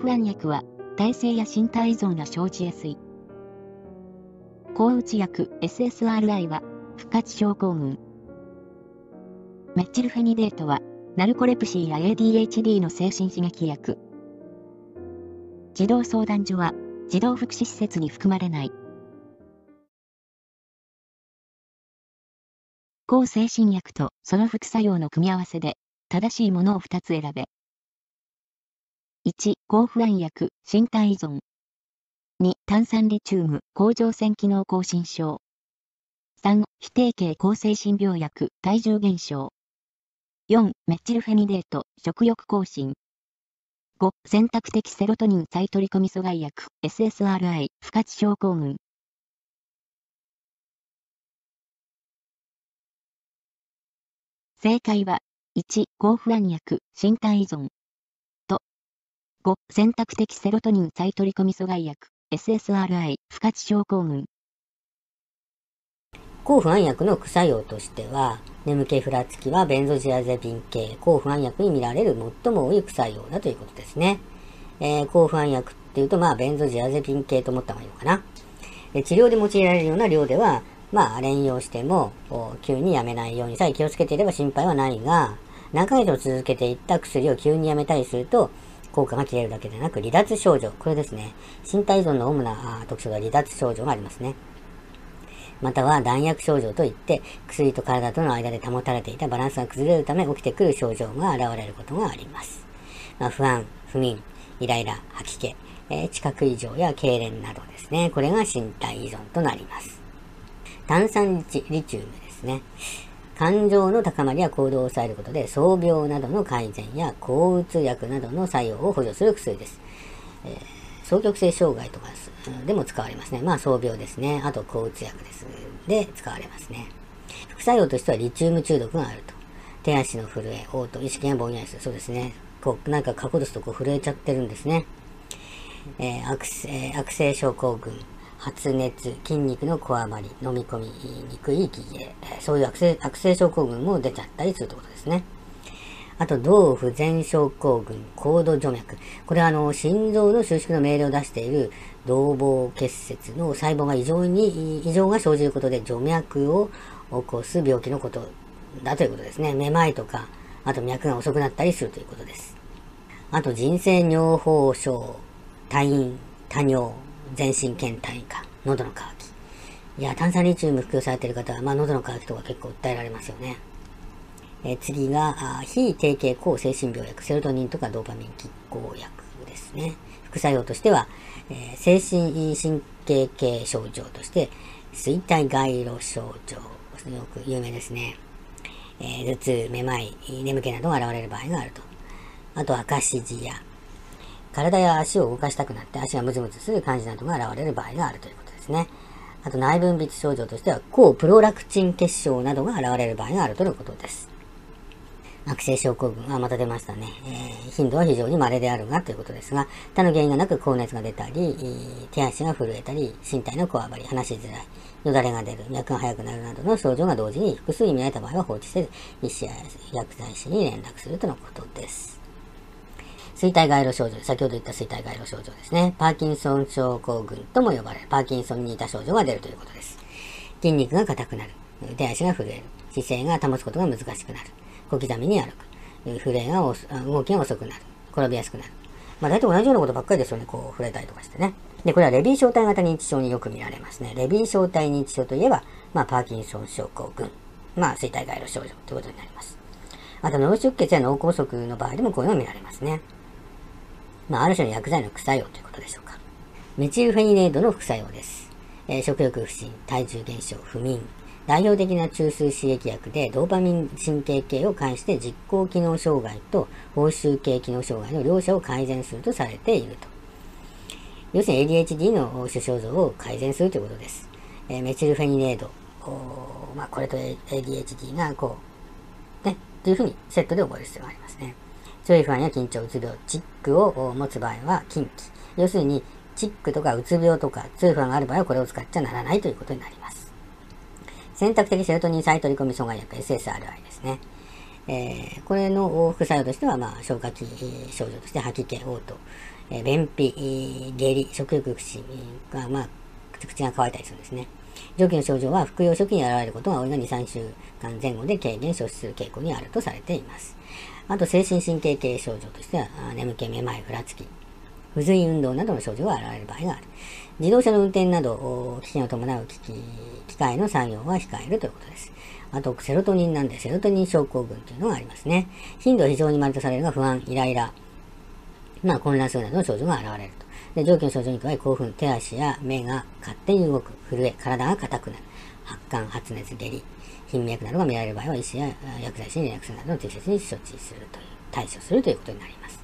不安薬は、耐性や身体依存が生じやすい。抗うつ薬 SSRI は、不活症候群。メッチルフェニデートは、ナルコレプシーや ADHD の精神刺激薬。児童相談所は、児童福祉施設に含まれない。抗精神薬とその副作用の組み合わせで、正しいものを2つ選べ。1、抗不安薬、身体依存。2、炭酸リチウム、甲状腺機能亢進症。3、非定型抗精神病薬、体重減少。4、メチルフェニデート、食欲更新。5、選択的セロトニン再取り込み阻害薬、SSRI、不活症候群。正解は、1、抗不安薬、身体依存。5、選択的セロトニン再取り込み阻害薬、SSRI、不活症候群。抗不安薬の副作用としては、眠気ふらつきはベンゾジアゼピン系、抗不安薬に見られる最も多い副作用だということですね。えー、抗不安薬っていうと、まあ、ベンゾジアゼピン系と思った方がいいのかな。で治療で用いられるような量では、まあ、連用しても、急にやめないようにさえ気をつけていれば心配はないが、何ヶ月も続けていった薬を急にやめたりすると、効果が切れるだけでなく、離脱症状。これですね。身体依存の主な特徴が離脱症状がありますね。または弾薬症状といって、薬と体との間で保たれていたバランスが崩れるため起きてくる症状が現れることがあります。まあ、不安、不眠、イライラ、吐き気、えー、知覚異常や痙攣などですね。これが身体依存となります。炭酸リチウムですね。感情の高まりや行動を抑えることで、創病などの改善や抗うつ薬などの作用を補助する薬です。えー、双極性障害とかでも使われますね。まあ、創病ですね。あと、抗うつ薬です。で、使われますね。副作用としてはリチウム中毒があると。手足の震え、嘔吐、意識がぼんやりする。そうですね。こう、なんか過去ですとこう震えちゃってるんですね。えー、悪性、悪性症候群、発熱、筋肉のこわばり、飲み込みにくい息切れ、そういう悪性悪性症候群も出ちゃったりするということですね。あと、動不全症候群、高度除脈。これはあの、心臓の収縮の命令を出している動房結節の細胞が異常に、異常が生じることで除脈を起こす病気のことだということですね。めまいとか、あと脈が遅くなったりするということです。あと、人生尿胞症、退院、多尿、全身倦怠感、喉の渇き。いや、炭酸リチウム服用されている方は、まあ、喉の渇きとか結構訴えられますよね。え次が、あ非定型抗精神病薬、セロトニンとかドーパミン拮抗薬ですね。副作用としては、えー、精神神経系症状として、衰退外路症状、よく有名ですね。えー、頭痛、めまい、眠気などが現れる場合があると。あと、赤指示や、体や足を動かしたくなって足がムズムズする感じなどが現れる場合があるということですね。あと内分泌症状としては、抗プロラクチン結晶などが現れる場合があるということです。悪性症候群、あ、また出ましたね。えー、頻度は非常に稀であるがということですが、他の原因がなく高熱が出たり、手足が震えたり、身体のこわばり、話しづらい、よだれが出る、脈が速くなるなどの症状が同時に複数意味合えた場合は放置せず、医師や薬剤師に連絡するとのことです。衰退外路症状、先ほど言った衰退外路症状ですね。パーキンソン症候群とも呼ばれる、パーキンソンに似た症状が出るということです。筋肉が硬くなる。手足が震える。姿勢が保つことが難しくなる。小刻みに歩く。震えが動きが遅くなる。転びやすくなる。まあ大体同じようなことばっかりですよね。こう触れたりとかしてね。で、これはレビー小体型認知症によく見られますね。レビー小体認知症といえば、まあパーキンソン症候群。まあ衰退外路症状ということになります。あと脳出血や脳梗塞の場合でもこういうのが見られますね。まあ、ある種の薬剤の副作用ということでしょうか。メチルフェニレードの副作用です。えー、食欲不振、体重減少、不眠。代表的な中枢刺激薬でドーパミン神経系を介して実行機能障害と報酬系機能障害の両者を改善するとされていると。要するに ADHD の主症状を改善するということです。えー、メチルフェニレード。まあ、これと ADHD がこう、ね、というふうにセットで覚える必要がありますね。強い不安や緊張、うつ病、チックを持つ場合は禁忌。要するに、チックとかうつ病とか強い不安がある場合はこれを使っちゃならないということになります。選択的セロトニン再取り込み阻害薬 SSRI ですね。えー、これの副作用としては、まあ、消化器症状として吐き気、嘔吐、え便秘、下痢、食欲不振が、まあ、口が乾いたりするんですね。上記の症状は服用初期に現れることが多いが2、3週間前後で軽減、消失する傾向にあるとされています。あと、精神神経系症状としては、眠気、めまい、ふらつき、不随運動などの症状が現れる場合がある。自動車の運転など、危険を伴う機器、機械の作業は控えるということです。あと、セロトニンなんで、セロトニン症候群というのがありますね。頻度は非常に丸とされるが、不安、イライラ、まあ、混乱するなどの症状が現れると。で上記の症状に加え、興奮、手足や目が勝手に動く、震え、体が硬くなる、発汗、発熱、下痢、頻脈などが見られる場合は、医師や薬剤師に連絡するなどの適切に処置するという、対処するということになります。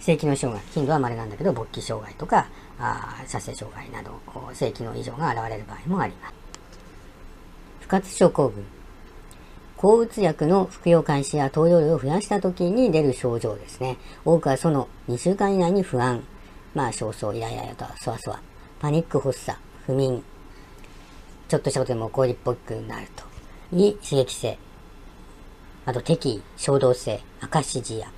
性機能障害、頻度は稀なんだけど、勃起障害とか、あ射精障害など、性機能異常が現れる場合もあります。不活症候群。抗うつ薬の服用開始や投与量を増やした時に出る症状ですね。多くはその2週間以内に不安、まあ、焦燥、イライラとそわそわ、パニック発作、不眠、ちょっとしたことでも怒りっぽくなると。に刺激性。あと敵意、衝動性、赤指示や、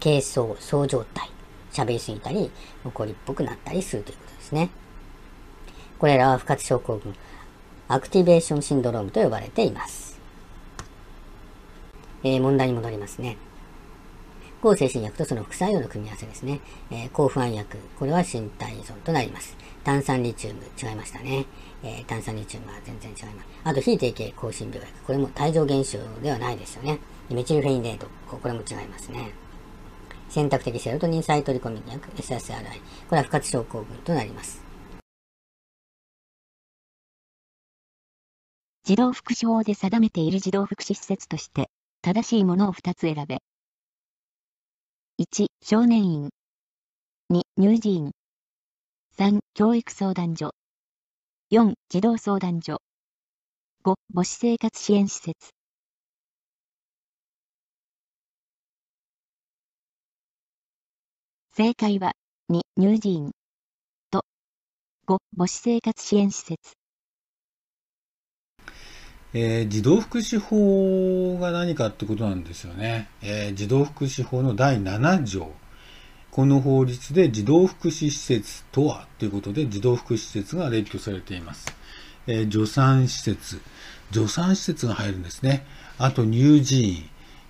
軽躁、躁状態、喋りすぎたり、怒りっぽくなったりするということですね。これらは賦活症候群、 activation syndrome と呼ばれています。えー、問題に戻りますね。向精神薬とその副作用の組み合わせですね。えー、抗不安薬。これは身体依存となります。炭酸リチウム、違いましたね。えー、炭酸リチウムは全然違います。あと、非定型抗精神病薬。これも帯状現象ではないですよね。メチルフェインレート。これも違いますね。選択的セロトニン再取り込み薬 SSRI。これは不活症候群となります。児童福祉法で定めている児童福祉施設として、正しいものを2つ選べ。1、少年院。2、乳児院。3、教育相談所。4、児童相談所。5、母子生活支援施設。正解は、2、乳児院。と、5、母子生活支援施設。えー、児童福祉法が何かってことなんですよね。えー、児童福祉法の第7条。この法律で児童福祉施設とはということで児童福祉施設が列挙されています。えー、助産施設、助産施設が入るんですね。あと乳児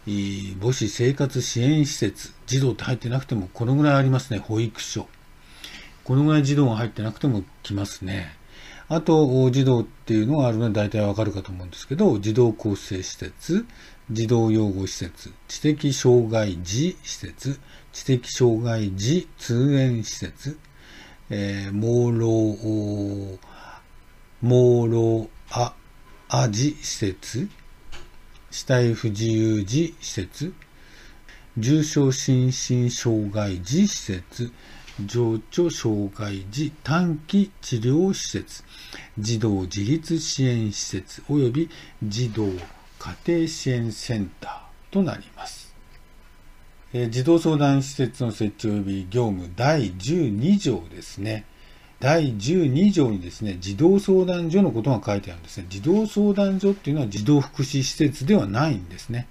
院、母子生活支援施設、児童って入ってなくてもこのぐらいありますね。保育所。このぐらい児童が入ってなくても来ますね。あと、児童っていうのがあるので大体わかるかと思うんですけど、児童構成施設、児童養護施設、知的障害児施設、知的障害児通園施設、えー、盲老、盲老あ、あ児施設、死体不自由児施設、重症心身障害児施設、情緒障害児短期治療施設、児童自立支援施設及び児童家庭支援センターとなります。児童相談施設の設置及び業務第12条ですね。第12条にですね、児童相談所のことが書いてあるんですね。児童相談所っていうのは児童福祉施設ではないんですね。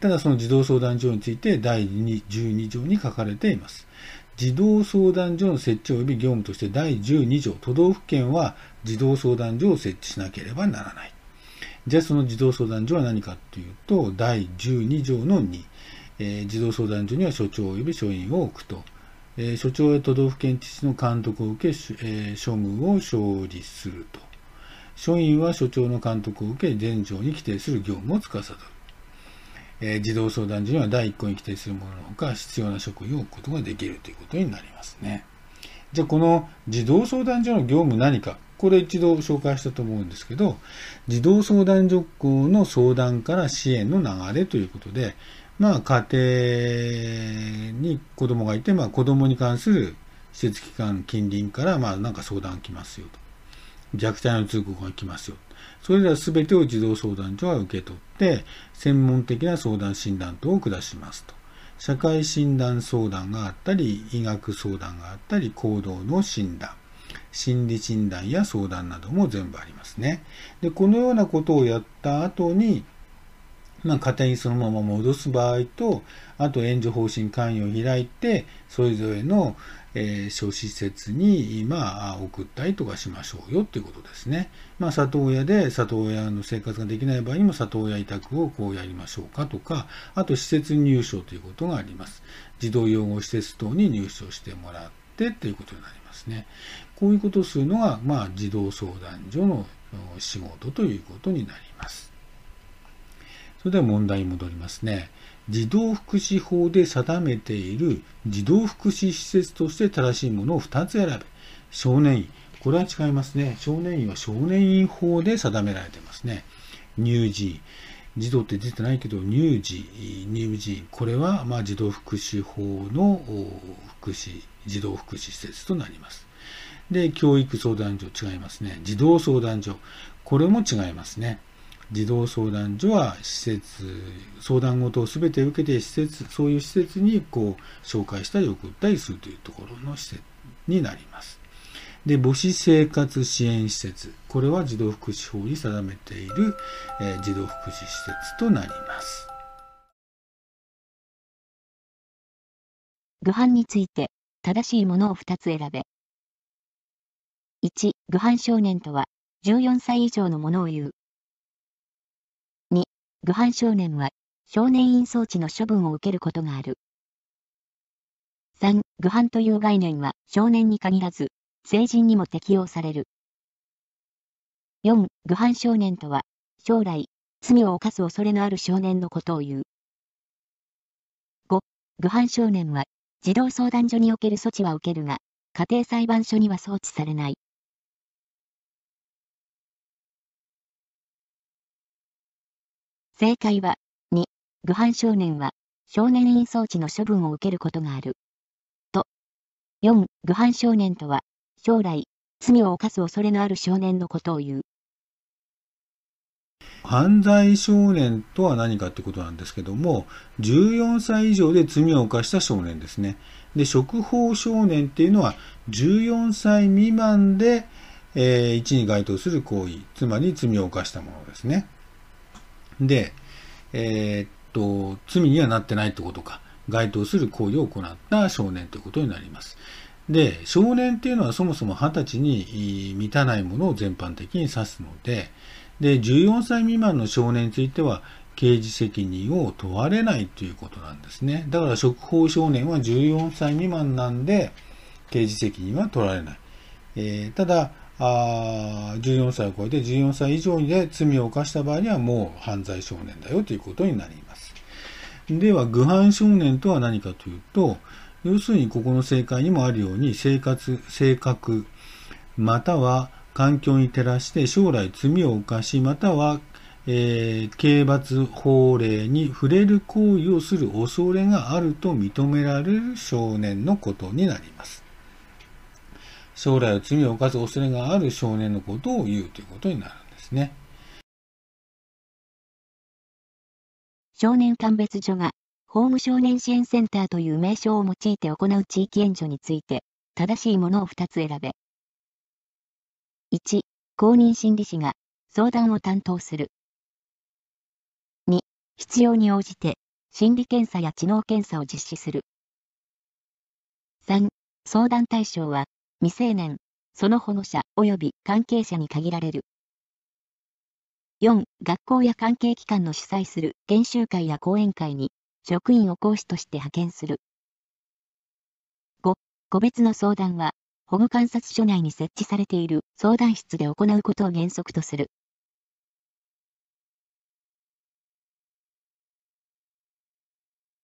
ただその児童相談所について第12条に書かれています。児童相談所の設置及び業務として第12条、都道府県は児童相談所を設置しなければならない。じゃあその児童相談所は何かというと、第12条の2、えー、児童相談所には所長及び所員を置くと。えー、所長や都道府県知事の監督を受け、えー、処務を勝利すると。所員は所長の監督を受け、全条に規定する業務を司る。えー、児童相談所には第1項に規定するもののほか、必要な職員を置くことができるということになりますね。じゃあ、この児童相談所の業務何か、これ一度紹介したと思うんですけど、児童相談所の相談から支援の流れということで、まあ、家庭に子供がいて、まあ、子供に関する施設機関、近隣から、まあ、なんか相談来ますよと。虐待の通告が来ますよ。それら全てを児童相談所は受け取って、専門的な相談診断等を下しますと。社会診断相談があったり、医学相談があったり、行動の診断、心理診断や相談なども全部ありますね。で、このようなことをやった後に、まあ、家庭にそのまま戻す場合と、あと援助方針関与を開いて、それぞれの、えー、小施設に、まあ、送ったりとかしましょうよっていうことですね。まあ、里親で里親の生活ができない場合にも里親委託をこうやりましょうかとか、あと施設入所ということがあります。児童養護施設等に入所してもらってっていうことになりますね。こういうことをするのが、まあ、児童相談所の仕事ということになります。それでは問題に戻りますね。児童福祉法で定めている児童福祉施設として正しいものを2つ選べ。少年院。これは違いますね。少年院は少年院法で定められていますね。乳児。児童って出てないけど、乳児、乳児院。これは、まあ、児童福祉法の福祉、児童福祉施設となります。で、教育相談所違いますね。児童相談所。これも違いますね。児童相談所は施設、相談事を全て受けて施設、そういう施設にこう紹介したり送ったりするというところの施設になります。で、母子生活支援施設。これは児童福祉法に定めている、えー、児童福祉施設となります。具犯について正しいものを2つ選べ。1、具犯少年とは14歳以上のものを言う。具犯少年は、少年院装置の処分を受けることがある。3、具犯という概念は少年に限らず、成人にも適用される。4、具犯少年とは、将来、罪を犯す恐れのある少年のことを言う。5、具犯少年は、児童相談所における措置は受けるが、家庭裁判所には送致されない。正解は、2、具犯少年は、少年院装置の処分を受けることがある。と、4、具犯少年とは、将来、罪を犯す恐れのある少年のことを言う。犯罪少年とは何かってことなんですけども、14歳以上で罪を犯した少年ですね。で、触法少年っていうのは、14歳未満で、えー、1に該当する行為、つまり罪を犯したものですね。で、えー、っと、罪にはなってないってことか、該当する行為を行った少年ということになります。で、少年っていうのはそもそも20歳に満たないものを全般的に指すので、で、14歳未満の少年については、刑事責任を問われないということなんですね。だから、触法少年は14歳未満なんで、刑事責任は取られない。えー、ただ、あ14歳を超えて14歳以上で罪を犯した場合にはもう犯罪少年だよということになります。では、具犯少年とは何かというと、要するにここの正解にもあるように生活、性格、または環境に照らして将来罪を犯し、または、えー、刑罰法令に触れる行為をする恐れがあると認められる少年のことになります。将来は罪を犯す恐れがある少年のことを言うということになるんですね。少年鑑別所が、法務少年支援センターという名称を用いて行う地域援助について、正しいものを2つ選べ。1、公認心理師が相談を担当する。2、必要に応じて心理検査や知能検査を実施する。3、相談対象は未成年、その保護者及び関係者に限られる。4. 学校や関係機関の主催する研修会や講演会に職員を講師として派遣する。5. 個別の相談は保護観察所内に設置されている相談室で行うことを原則とする。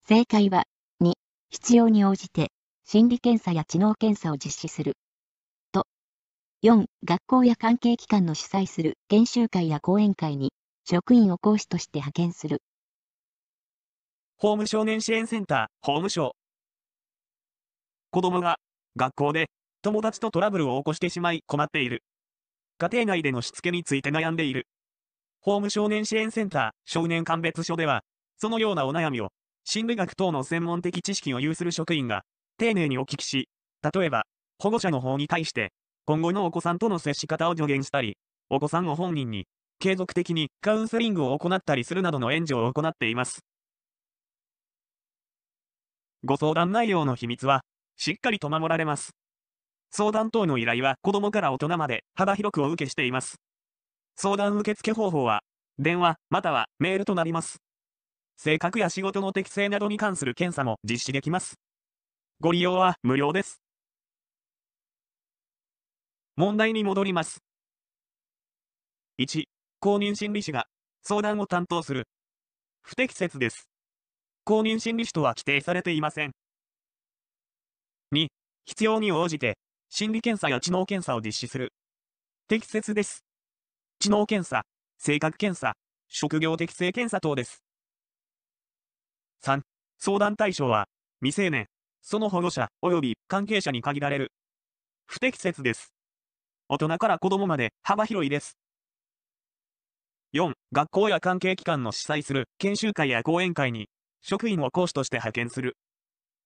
正解は 2. 必要に応じて心理検査や知能検査を実施する。と、4、学校や関係機関の主催する研修会や講演会に、職員を講師として派遣する。法務少年支援センター、法務省。子供が、学校で、友達とトラブルを起こしてしまい困っている。家庭内でのしつけについて悩んでいる。法務少年支援センター、少年鑑別所では、そのようなお悩みを、心理学等の専門的知識を有する職員が、丁寧にお聞きし、例えば、保護者の方に対して、今後のお子さんとの接し方を助言したり、お子さんを本人に、継続的にカウンセリングを行ったりするなどの援助を行っています。ご相談内容の秘密は、しっかりと守られます。相談等の依頼は子供から大人まで幅広くお受けしています。相談受付方法は、電話またはメールとなります。性格や仕事の適性などに関する検査も実施できます。ご利用は無料です。問題に戻ります。1、公認心理師が相談を担当する。不適切です。公認心理師とは規定されていません。2、必要に応じて心理検査や知能検査を実施する。適切です。知能検査、性格検査、職業適性検査等です。3、相談対象は未成年、その保護者及び関係者に限られる。不適切です。大人から子供まで幅広いです。4、学校や関係機関の主催する研修会や講演会に職員を講師として派遣する。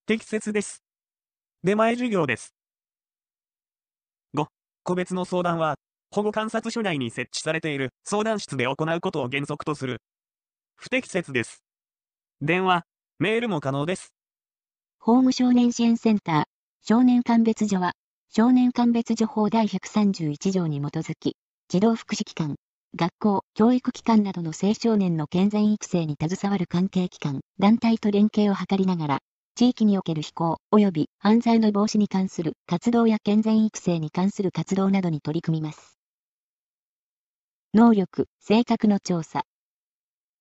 適切です。出前授業です。5、個別の相談は保護観察所内に設置されている相談室で行うことを原則とする。不適切です。電話、メールも可能です。法務少年支援センター、少年鑑別所は、少年鑑別所法第131条に基づき、児童福祉機関、学校、教育機関などの青少年の健全育成に携わる関係機関、団体と連携を図りながら、地域における非行及び犯罪の防止に関する活動や健全育成に関する活動などに取り組みます。能力、性格の調査。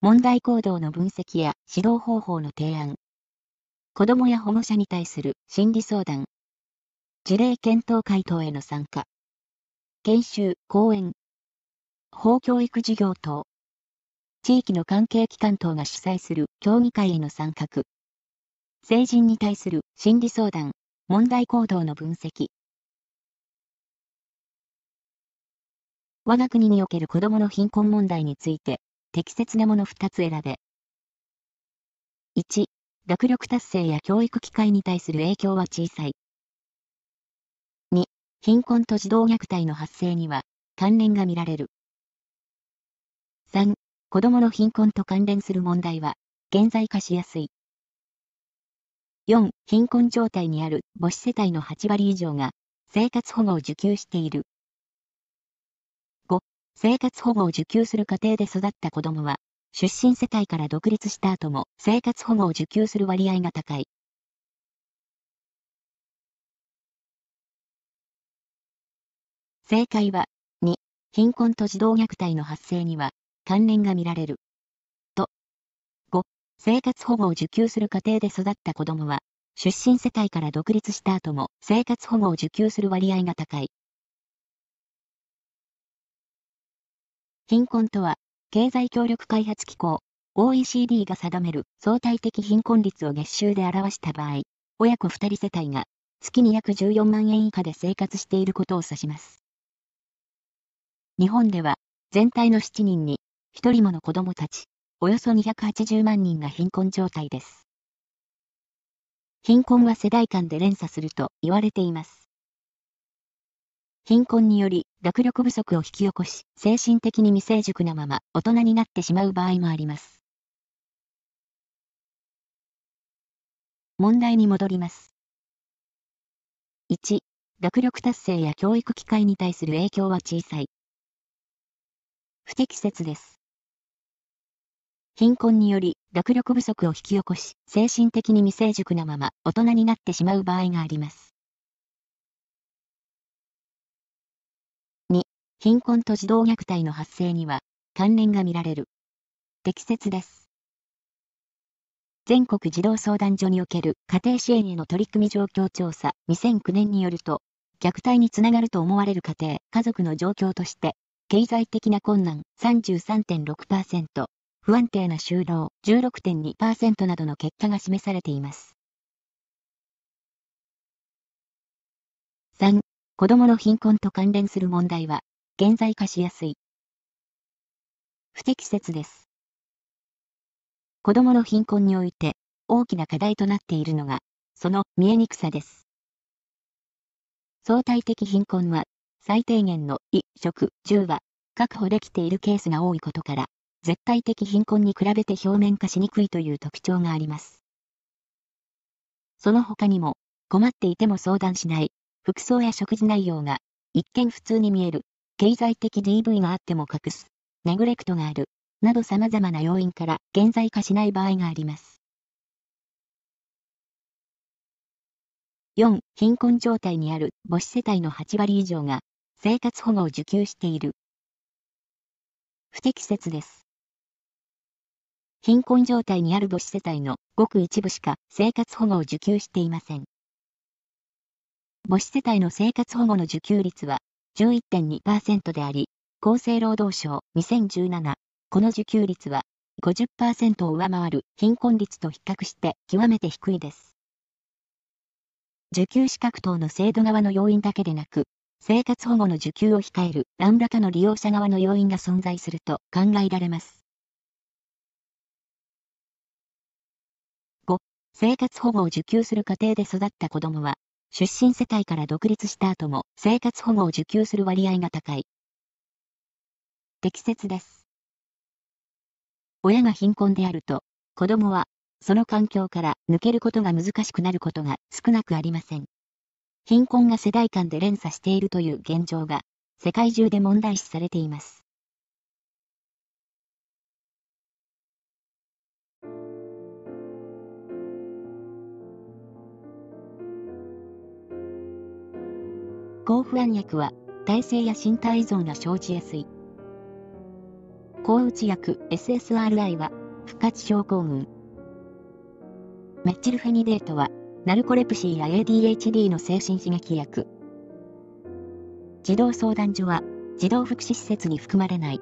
問題行動の分析や指導方法の提案。子供や保護者に対する心理相談。事例検討会等への参加。研修、講演。法教育事業等。地域の関係機関等が主催する協議会への参画。成人に対する心理相談、問題行動の分析。我が国における子供の貧困問題について、適切なもの2つ選べ。1、学力達成や教育機会に対する影響は小さい。2、貧困と児童虐待の発生には関連が見られる。3、子供の貧困と関連する問題は現在化しやすい。4、貧困状態にある母子世帯の8割以上が生活保護を受給している。5、生活保護を受給する家庭で育った子供は出身世帯から独立した後も生活保護を受給する割合が高い。正解は、2、貧困と児童虐待の発生には関連が見られる。と、5、生活保護を受給する家庭で育った子供は、出身世帯から独立した後も生活保護を受給する割合が高い。貧困とは、経済協力開発機構 OECD が定める相対的貧困率を月収で表した場合、親子2人世帯が月に約14万円以下で生活していることを指します。日本では全体の7人に1人もの子供たち、およそ280万人が貧困状態です。貧困は世代間で連鎖すると言われています。貧困により学力不足を引き起こし、精神的に未成熟なまま大人になってしまう場合もあります。問題に戻ります。1、学力達成や教育機会に対する影響は小さい。不適切です。貧困により学力不足を引き起こし、精神的に未成熟なまま大人になってしまう場合があります。貧困と児童虐待の発生には関連が見られる。適切です。全国児童相談所における家庭支援への取り組み状況調査2009年によると、虐待につながると思われる家庭、家族の状況として、経済的な困難33.6%、不安定な就労16.2%などの結果が示されています。3、子供の貧困と関連する問題は、現在化しやすい。不適切です。子供の貧困において大きな課題となっているのが、その見えにくさです。相対的貧困は、最低限の衣、食、住は、確保できているケースが多いことから、絶対的貧困に比べて表面化しにくいという特徴があります。その他にも、困っていても相談しない、服装や食事内容が、一見普通に見える、経済的 DV があっても隠す、ネグレクトがある、など様々な要因から現在化しない場合があります。4. 貧困状態にある母子世帯の8割以上が生活保護を受給している。不適切です。貧困状態にある母子世帯のごく一部しか生活保護を受給していません。母子世帯の生活保護の受給率は11.2%であり、厚生労働省2017、この受給率は50%を上回る貧困率と比較して極めて低いです。受給資格等の制度側の要因だけでなく、生活保護の受給を控える何らかの利用者側の要因が存在すると考えられます。5. 生活保護を受給する家庭で育った子供は、出身世帯から独立した後も生活保護を受給する割合が高い。適切です。親が貧困であると、子供は、その環境から抜けることが難しくなることが少なくありません。貧困が世代間で連鎖しているという現状が、世界中で問題視されています。抗不安薬は、耐性や身体依存が生じやすい。抗うつ薬 SSRI は、不活症候群。メッチルフェニデートは、ナルコレプシーや ADHD の精神刺激薬。児童相談所は、児童福祉施設に含まれない